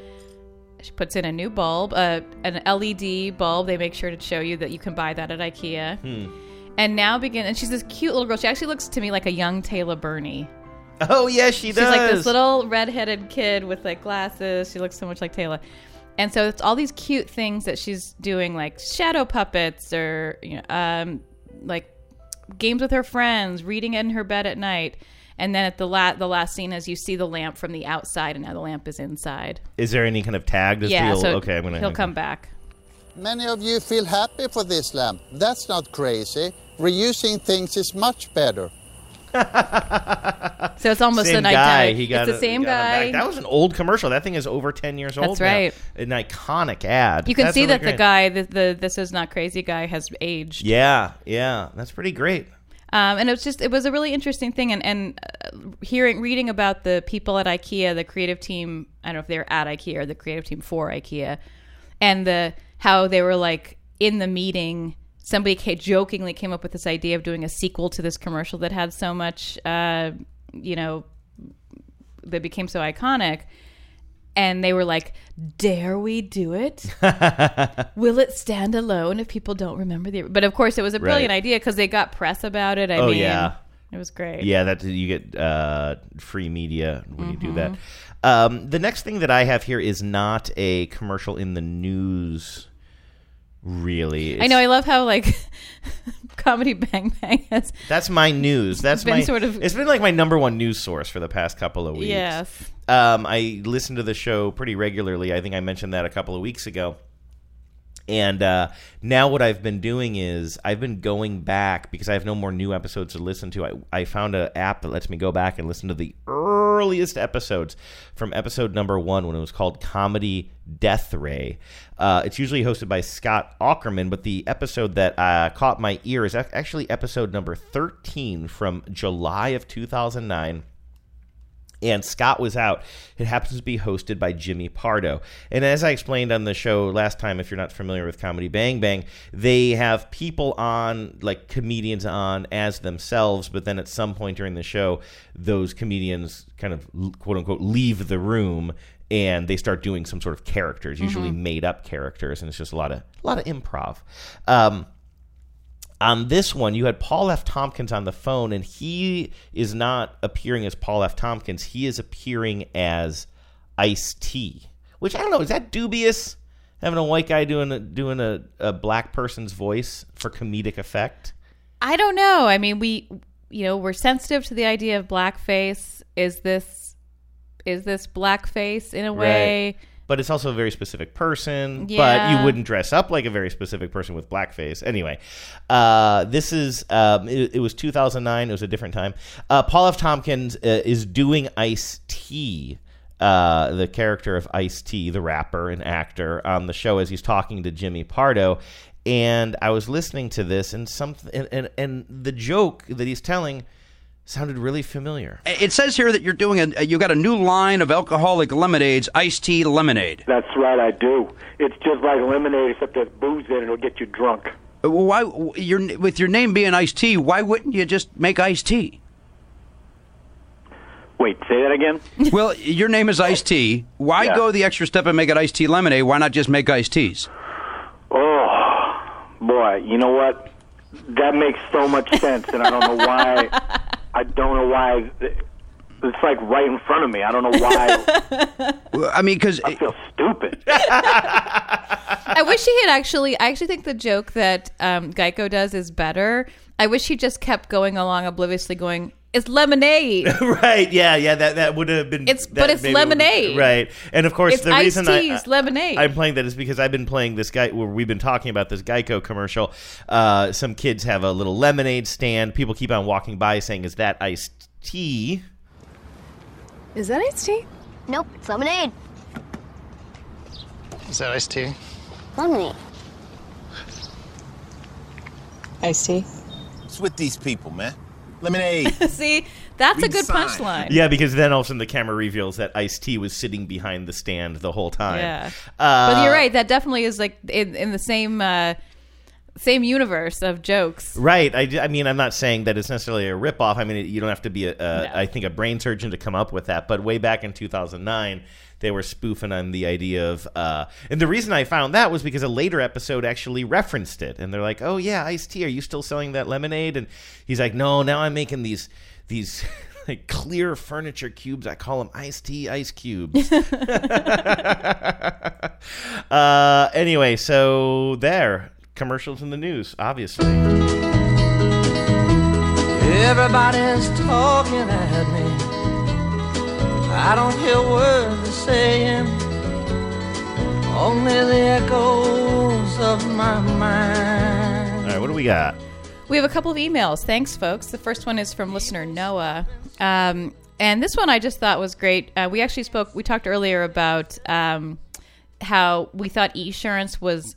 She puts in a new bulb, uh, an LED bulb. They make sure to show you that you can buy that at IKEA. Hmm. And now begin, and she's this cute little girl. She actually looks to me like a young Taylor Burney. Oh yes, she does. She's like this little redheaded kid with like glasses. She looks so much like Taylor. And so it's all these cute things that she's doing, like shadow puppets or you know, um, like games with her friends, reading in her bed at night. And then at the la- the last scene is you see the lamp from the outside, and now the lamp is inside. Is there any kind of tag? Does yeah, feel, so okay, I'm gonna. he'll come back. Many of you feel happy for this lamp. That's not crazy. Reusing things is much better. So it's almost same a guy. He got it's the same guy. That was an old commercial. That thing is over ten years old. That's now. right. An iconic ad. You can That's see really that the guy, the, the this is not crazy guy, has aged. Yeah, yeah, that's pretty great. Um, and it was just it was a really interesting thing and and uh, hearing reading about the people at IKEA the creative team I don't know if they were at IKEA or the creative team for IKEA and the how they were like in the meeting somebody jokingly came up with this idea of doing a sequel to this commercial that had so much uh, you know that became so iconic and they were like dare we do it will it stand alone if people don't remember the but of course it was a brilliant Right. idea because they got press about it i oh mean yeah, it was great Yeah, that you get uh, free media when you do that. Mhm. Um, the next thing that I have here is not a commercial in the news. Really, i know i love how like comedy bang bang has That's my news. That's been my sort of- It's been like my number one news source for the past couple of weeks. Yes. Um, I listen to the show pretty regularly. I think I mentioned that a couple of weeks ago. And uh, now what I've been doing is I've been going back because I have no more new episodes to listen to. I, I found an app that lets me go back and listen to the earliest episodes from episode number one when it was called Comedy Death Ray. Uh, it's usually hosted by Scott Aukerman, but the episode that uh, caught my ear is actually episode number 13 from July of 2009 and Scott was out. It happens to be hosted by Jimmy Pardo. And as I explained on the show last time, if you're not familiar with Comedy Bang Bang, they have people on, like comedians on as themselves, but then at some point during the show, those comedians kind of quote unquote leave the room and they start doing some sort of characters, usually Mhm. made up characters, and it's just a lot of a lot of improv. Um, on this one, you had Paul F. Tompkins on the phone, and he is not appearing as Paul F. Tompkins. He is appearing as Ice T, which I don't know. Is that dubious? Having a white guy doing a, doing a, a black person's voice for comedic effect. i don't know i mean we you know we're sensitive to the idea of blackface is this is this blackface in a way Right. But it's also a very specific person. Yeah. But you wouldn't dress up like a very specific person with blackface. Anyway, uh, this is, um, it, it was 2009. It was a different time. Uh, Paul F. Tompkins uh, is doing Ice T. Uh, the character of Ice T, the rapper and actor, on the show as he's talking to Jimmy Pardo, and I was listening to this, and something, and, and, and the joke that he's telling sounded really familiar. It says here that you're doing a you got a new line of alcoholic lemonades, iced tea lemonade. That's right, I do. It's just like lemonade, except there's booze in it. It'll get you drunk. Uh, Why your with your name being iced tea? Why wouldn't you just make iced tea? Wait, say that again. well, your name is iced tea. Why Yeah. go the extra step and make it iced tea lemonade? Why not just make iced teas? Oh, boy, you know what? That makes so much sense, and I don't know why. I don't know why. It's like right in front of me. I don't know why. Well, I mean, because I feel stupid. I wish he had actually. I actually think the joke that um, Geico does is better. I wish he just kept going along obliviously, going, "It's lemonade." right? Yeah, yeah. That that would have been. It's- that but it's maybe would've- lemonade. right? And of course, It's the iced reason I- teas, I, lemonade. I'm playing that is because I've been playing this guy. Where we've been talking about this Geico commercial. Uh, some kids have a little lemonade stand. People keep on walking by saying, "Is that iced tea?" Is that iced tea? Nope, it's lemonade. Is that iced tea? Lemonade. Iced tea? It's with these people, man. Lemonade. See, that's a good sign. punchline. Yeah, because then all of a sudden the camera reveals that Ice T was sitting behind the stand the whole time. Yeah. Uh, but you're right. That definitely is like in, in the same uh, same universe of jokes. Right. I, I mean, I'm not saying that it's necessarily a ripoff. I mean, you don't have to be, a, a I think, a brain surgeon to come up with that. But way back in 2009, they were spoofing on the idea of. Uh, and the reason I found that was because a later episode actually referenced it. And they're like, oh, yeah, Ice T. are you still selling that lemonade? And he's like, no, now I'm making these. these Like clear furniture cubes, I call them iced tea ice cubes. uh, anyway, so there, commercials in the news, obviously. Everybody's talking at me. I don't hear words they're saying, only the echoes of my mind. All right, what do we got? We have a couple of emails. Thanks, folks. The first one is from listener Noah. Um, and this one I just thought was great. Uh, we actually spoke, we talked earlier about um, how we thought Esurance was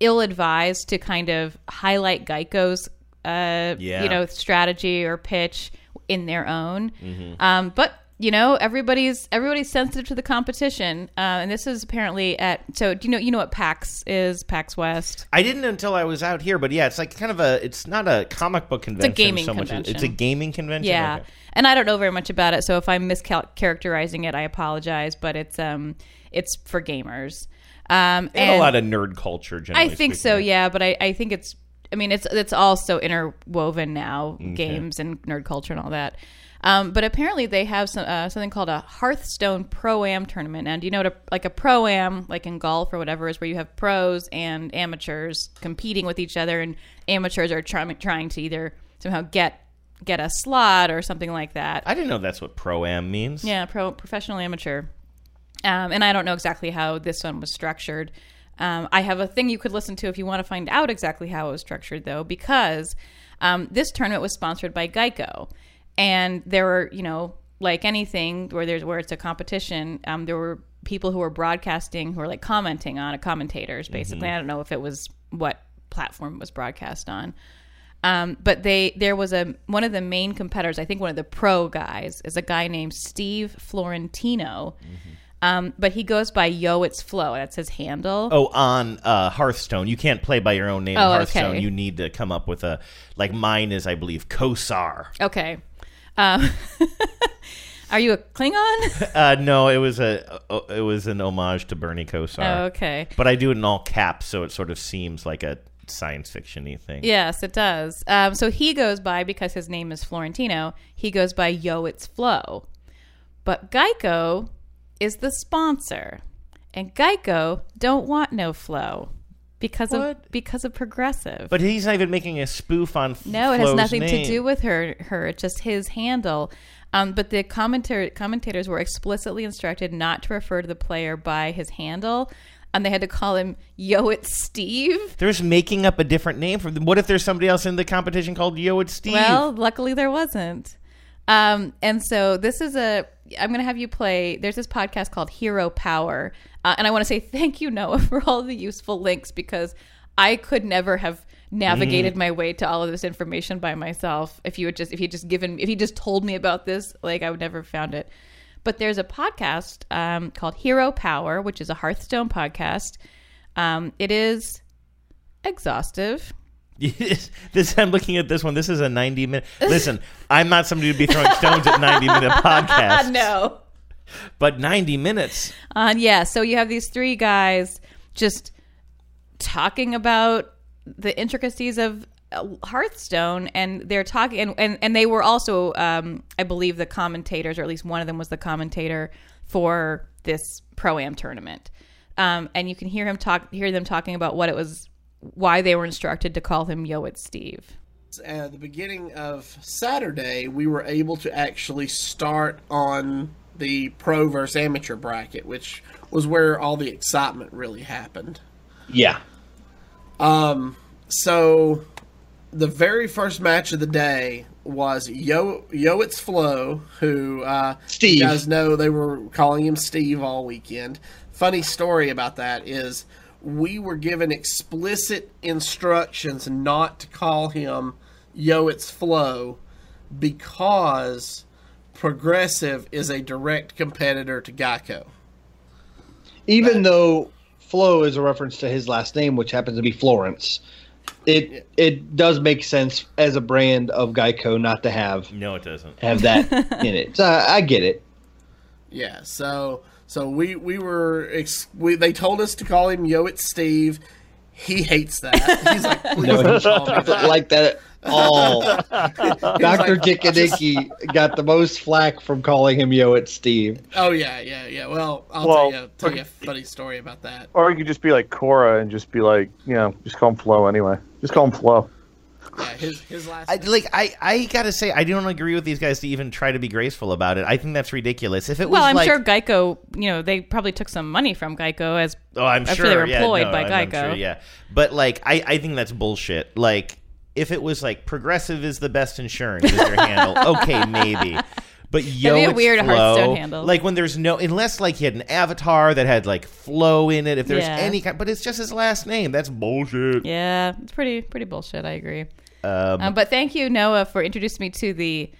ill advised to kind of highlight Geico's, uh, Yeah. you know, strategy or pitch in their own. Mhm. Um, but you know, everybody's everybody's sensitive to the competition, uh, and this is apparently at. So, do you know you know what PAX is? PAX West. I didn't until I was out here, but yeah, it's like kind of a. It's not a comic book convention. gaming so much. convention. It's a gaming convention. Yeah, Okay. and I don't know very much about it, so if I'm mischaracterizing it, I apologize. But it's um, it's for gamers. Um, And, a lot of nerd culture. Generally. I think speaking. so, yeah. But I, I think it's. I mean, it's it's all so interwoven now, Okay. games and nerd culture and all that. Um, but apparently they have some, uh, something called a Hearthstone Pro Am tournament. And you know what a, like a Pro Am, like in golf or whatever, is where you have pros and amateurs competing with each other, and amateurs are trying trying to either somehow get get a slot or something like that. I didn't know that's what pro am means. Yeah, pro professional amateur. Um, and I don't know exactly how this one was structured. Um, I have a thing you could listen to if you want to find out exactly how it was structured, though, because um, this tournament was sponsored by Geico, and there were, you know, like anything where there's where it's a competition, um, there were people who were broadcasting who were like commenting on it, commentators basically. Mhm. I don't know if it was what platform it was broadcast on. Um, but they there was a one of the main competitors. I think one of the pro guys is a guy named Steve Florentino. Um, but he goes by Yo It's Flow. That's his handle. Oh, on uh, Hearthstone, you can't play by your own name. Oh, Hearthstone, okay. you need to come up with a like mine is, I believe, Kosar. Okay. Um, are you a Klingon? Uh, no, it was a it was an homage to Bernie Kosar. Oh, okay. but I do it in all caps, so it sort of seems like a science fiction-y thing. Yes, it does. Um, so he goes by because his name is Florentino. He goes by Yo It's Flow, but Geico is the sponsor, and Geico don't want no flow because of because of progressive. But he's not even making a spoof on. No, it has Flo's nothing name. to do with her. Her, it's just his handle. Um, but the commentator commentators were explicitly instructed not to refer to the player by his handle, and they had to call him Yo It's Steve. They're just making up a different name for them. What if there's somebody else in the competition called Yo It's Steve? Well, luckily there wasn't. Um, and so this is a. I'm going to have you play. There's this podcast called Hero Power, uh, and I want to say thank you, Noah, for all the useful links because I could never have navigated Mm. my way to all of this information by myself. If you had just if he just given if he just told me about this, like I would never have found it. But there's a podcast um, called Hero Power, which is a Hearthstone podcast. Um, it is exhaustive. this I'm looking at this one. This is a 90 minute. Listen, I'm not somebody to be throwing stones at 90 minute podcasts. no. But 90 minutes. Uh, yeah, so you have these three guys just talking about the intricacies of uh, Hearthstone, and they're talking, and, and, and they were also, um, I believe, the commentators, or at least one of them was the commentator for this pro am tournament. Um, and you can hear him talk, hear them talking about what it was, why they were instructed to call him Yo It's Steve. At the beginning of Saturday, we were able to actually start on the pro versus amateur bracket, which was where all the excitement really happened. Yeah. Um. So, the very first match of the day was Yo Yo It's Flow, who uh, Steve. You guys know they were calling him Steve all weekend. Funny story about that is we were given explicit instructions not to call him Yo It's Flow because Progressive is a direct competitor to Geico. Even though Flo is a reference to his last name, which happens to be Florence, it it does make sense as a brand of Geico not to have No, it doesn't. have that in it. So I, I get it. Yeah, so so we we were ex- we they told us to call him Yo It's Steve. He hates that. He's like, please No, don't he call me that. like that at all. Doctor like, Dick and just- got the most flack from calling him Yo at Steve. Oh yeah, yeah, yeah. Well, I'll Well, tell you tell you a funny story about that. Or you could just be like Cora and just be like, you know, just call him Flo anyway. Just call him Flo. Yeah, his his last I, like I, I gotta say I don't agree with these guys to even try to be graceful about it. I think that's ridiculous. If it was Well, I'm like, sure Geico, you know, they probably took some money from Geico as Oh, I'm after sure they were yeah, employed no, by I'm- I'm Geico. sure, yeah, but like I, I think that's bullshit. Like if it was like Progressive is the best insurance is your handle, okay, maybe. But yo, be a it's weird Flo, Hearthstone handle. Like when there's no, unless like he had an avatar that had like flow in it. If there's Yeah. any kind, but it's just his last name. That's bullshit. Yeah, it's pretty pretty bullshit. I agree. Um, Um, but thank you, Noah, for introducing me to the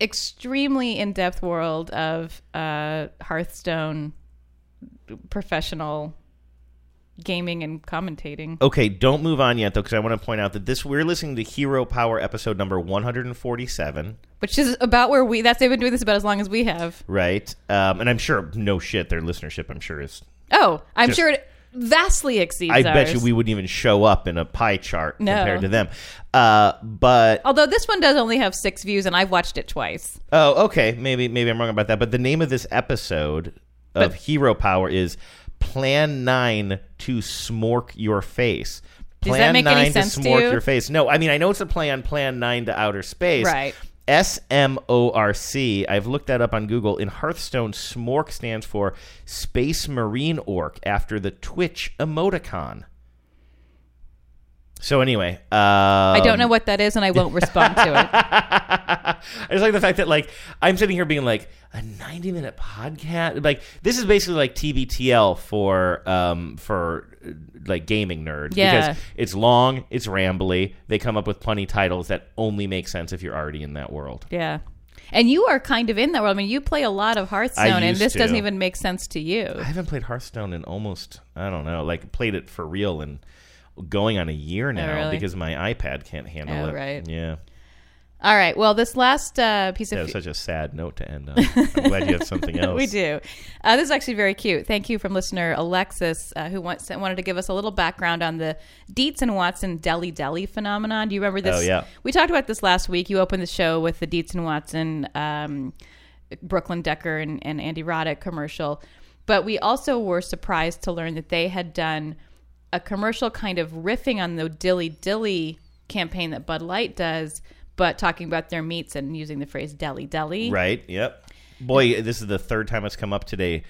extremely in depth world of uh, Hearthstone professional gaming and commentating. Okay, don't move on yet though, because I want to point out that this we're listening to Hero Power episode number 147, Which is about where we. That's they've been doing this about as long as we have. right? Um, and I'm sure, no shit, their listenership, I'm sure is. Oh, I'm Just- sure it vastly exceeds. I bet ours. you we wouldn't even show up in a pie chart No. compared to them. Uh, but Although this one does only have six views, and I've watched it twice. oh, okay, maybe maybe I'm wrong about that. But the name of this episode of But- Hero Power is Plan Nine to SMOrc Your Face. Does that Plan make any nine sense to to SMOrc you? your face. No, I mean I know it's a play on Plan Nine to outer space. Right. S M O R C. I've looked that up on Google. In Hearthstone, SMOrc stands for Space Marine Orc after the Twitch emoticon. So anyway, um, I don't know what that is, and I won't respond to it. I just like the fact that like I'm sitting here being like a 90 minute podcast. Like this is basically like TBTL for um for like gaming nerds Yeah. because it's long, it's rambly. They come up with plenty titles that only make sense if you're already in that world. Yeah. And you are kind of in that world. I mean, you play a lot of Hearthstone, and this to. doesn't even make sense to you. I haven't played Hearthstone in almost I don't know, like played it for real and going on a year now Oh, really? because my iPad can't handle Oh, it. right. Yeah. All right. Well, this last uh, piece That of was such a sad note to end on. I'm glad you have something else. we do. Uh, this is actually very cute. Thank you from listener Alexis, uh, who wants, wanted to give us a little background on the Dietz and Watson Deli Deli phenomenon. Do you remember this? Oh, yeah. We talked about this last week. You opened the show with the Dietz and Watson, um, Brooklyn Decker, and, and Andy Roddick commercial. But we also were surprised to learn that they had done a commercial kind of riffing on the Dilly Dilly campaign that Bud Light does, but talking about their meats and using the phrase deli deli. Right. Yep. Boy, this is the third time it's come up today.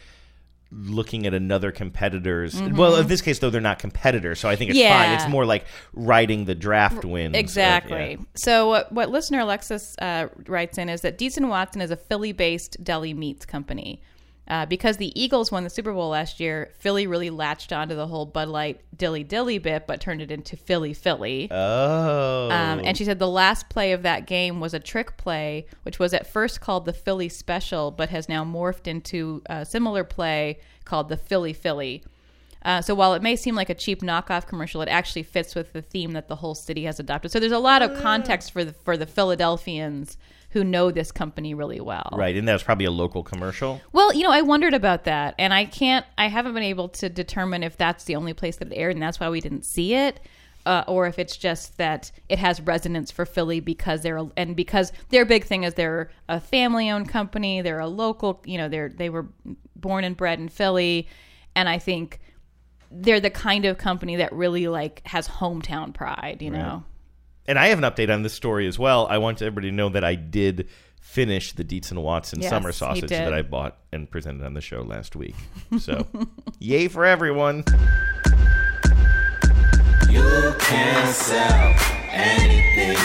Looking at another competitor's. Mhm. Well, in this case, though, they're not competitors, so I think it's fine. It's more like riding the draft wins. of- Exactly. yeah. So what, what listener Alexis uh, writes in is that and Watson is a Philly-based deli meats company. Uh, because the Eagles won the Super Bowl last year, Philly really latched onto the whole Bud Light dilly dilly bit, but turned it into Philly Philly. Oh. Um, and she said the last play of that game was a trick play, which was at first called the Philly Special, but has now morphed into a similar play called the Philly Philly. Uh, so while it may seem like a cheap knockoff commercial, it actually fits with the theme that the whole city has adopted. So there's a lot of context for the for the Philadelphians who know this company really well. Right, and that was probably a local commercial. Well, you know, I wondered about that, and I can't, I haven't been able to determine if that's the only place that it aired, and that's why we didn't see it, uh, or if it's just that it has resonance for Philly because they're, and because their big thing is they're a family-owned company, they're a local, you know, they're they were born and bred in Philly, and I think they're the kind of company that really like has hometown pride, you know. And I have an update on this story as well. I want everybody to know that I did finish the Dietz and Watson Yes, summer sausage that I bought and presented on the show last week. So, yay for everyone. You can sell anything.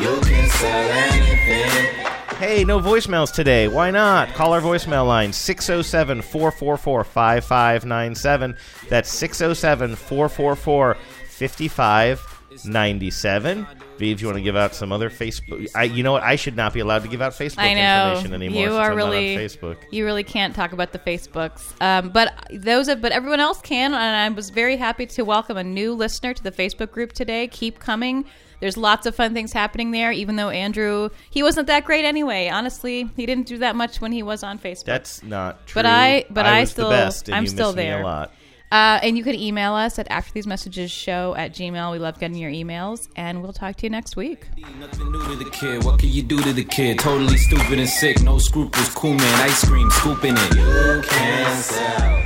You can sell anything. Hey, no voicemails today. Why not? Call our voicemail line 607 444 5597. That's 607 444 5597. Vives, you want to give out some other Facebook? I, you know what? I should not be allowed to give out Facebook I know information anymore. you are I'm not on really Facebook. You really can't talk about the Facebooks, um, but those, of, but everyone else can. And I was very happy to welcome a new listener to the Facebook group today. Keep coming. There's lots of fun things happening there. Even though Andrew, he wasn't that great anyway. Honestly, he didn't do that much when he was on Facebook. That's not true. But I, but I, was still, the best, and I'm still there a lot. Uh, and you can email us at after these messages show at gmail. We love getting your emails, and we'll talk to you next week. Nothing new to the kid. What can you do to the kid? Totally stupid and sick. No scruples. Cool man. Ice cream. Scooping it. You can sell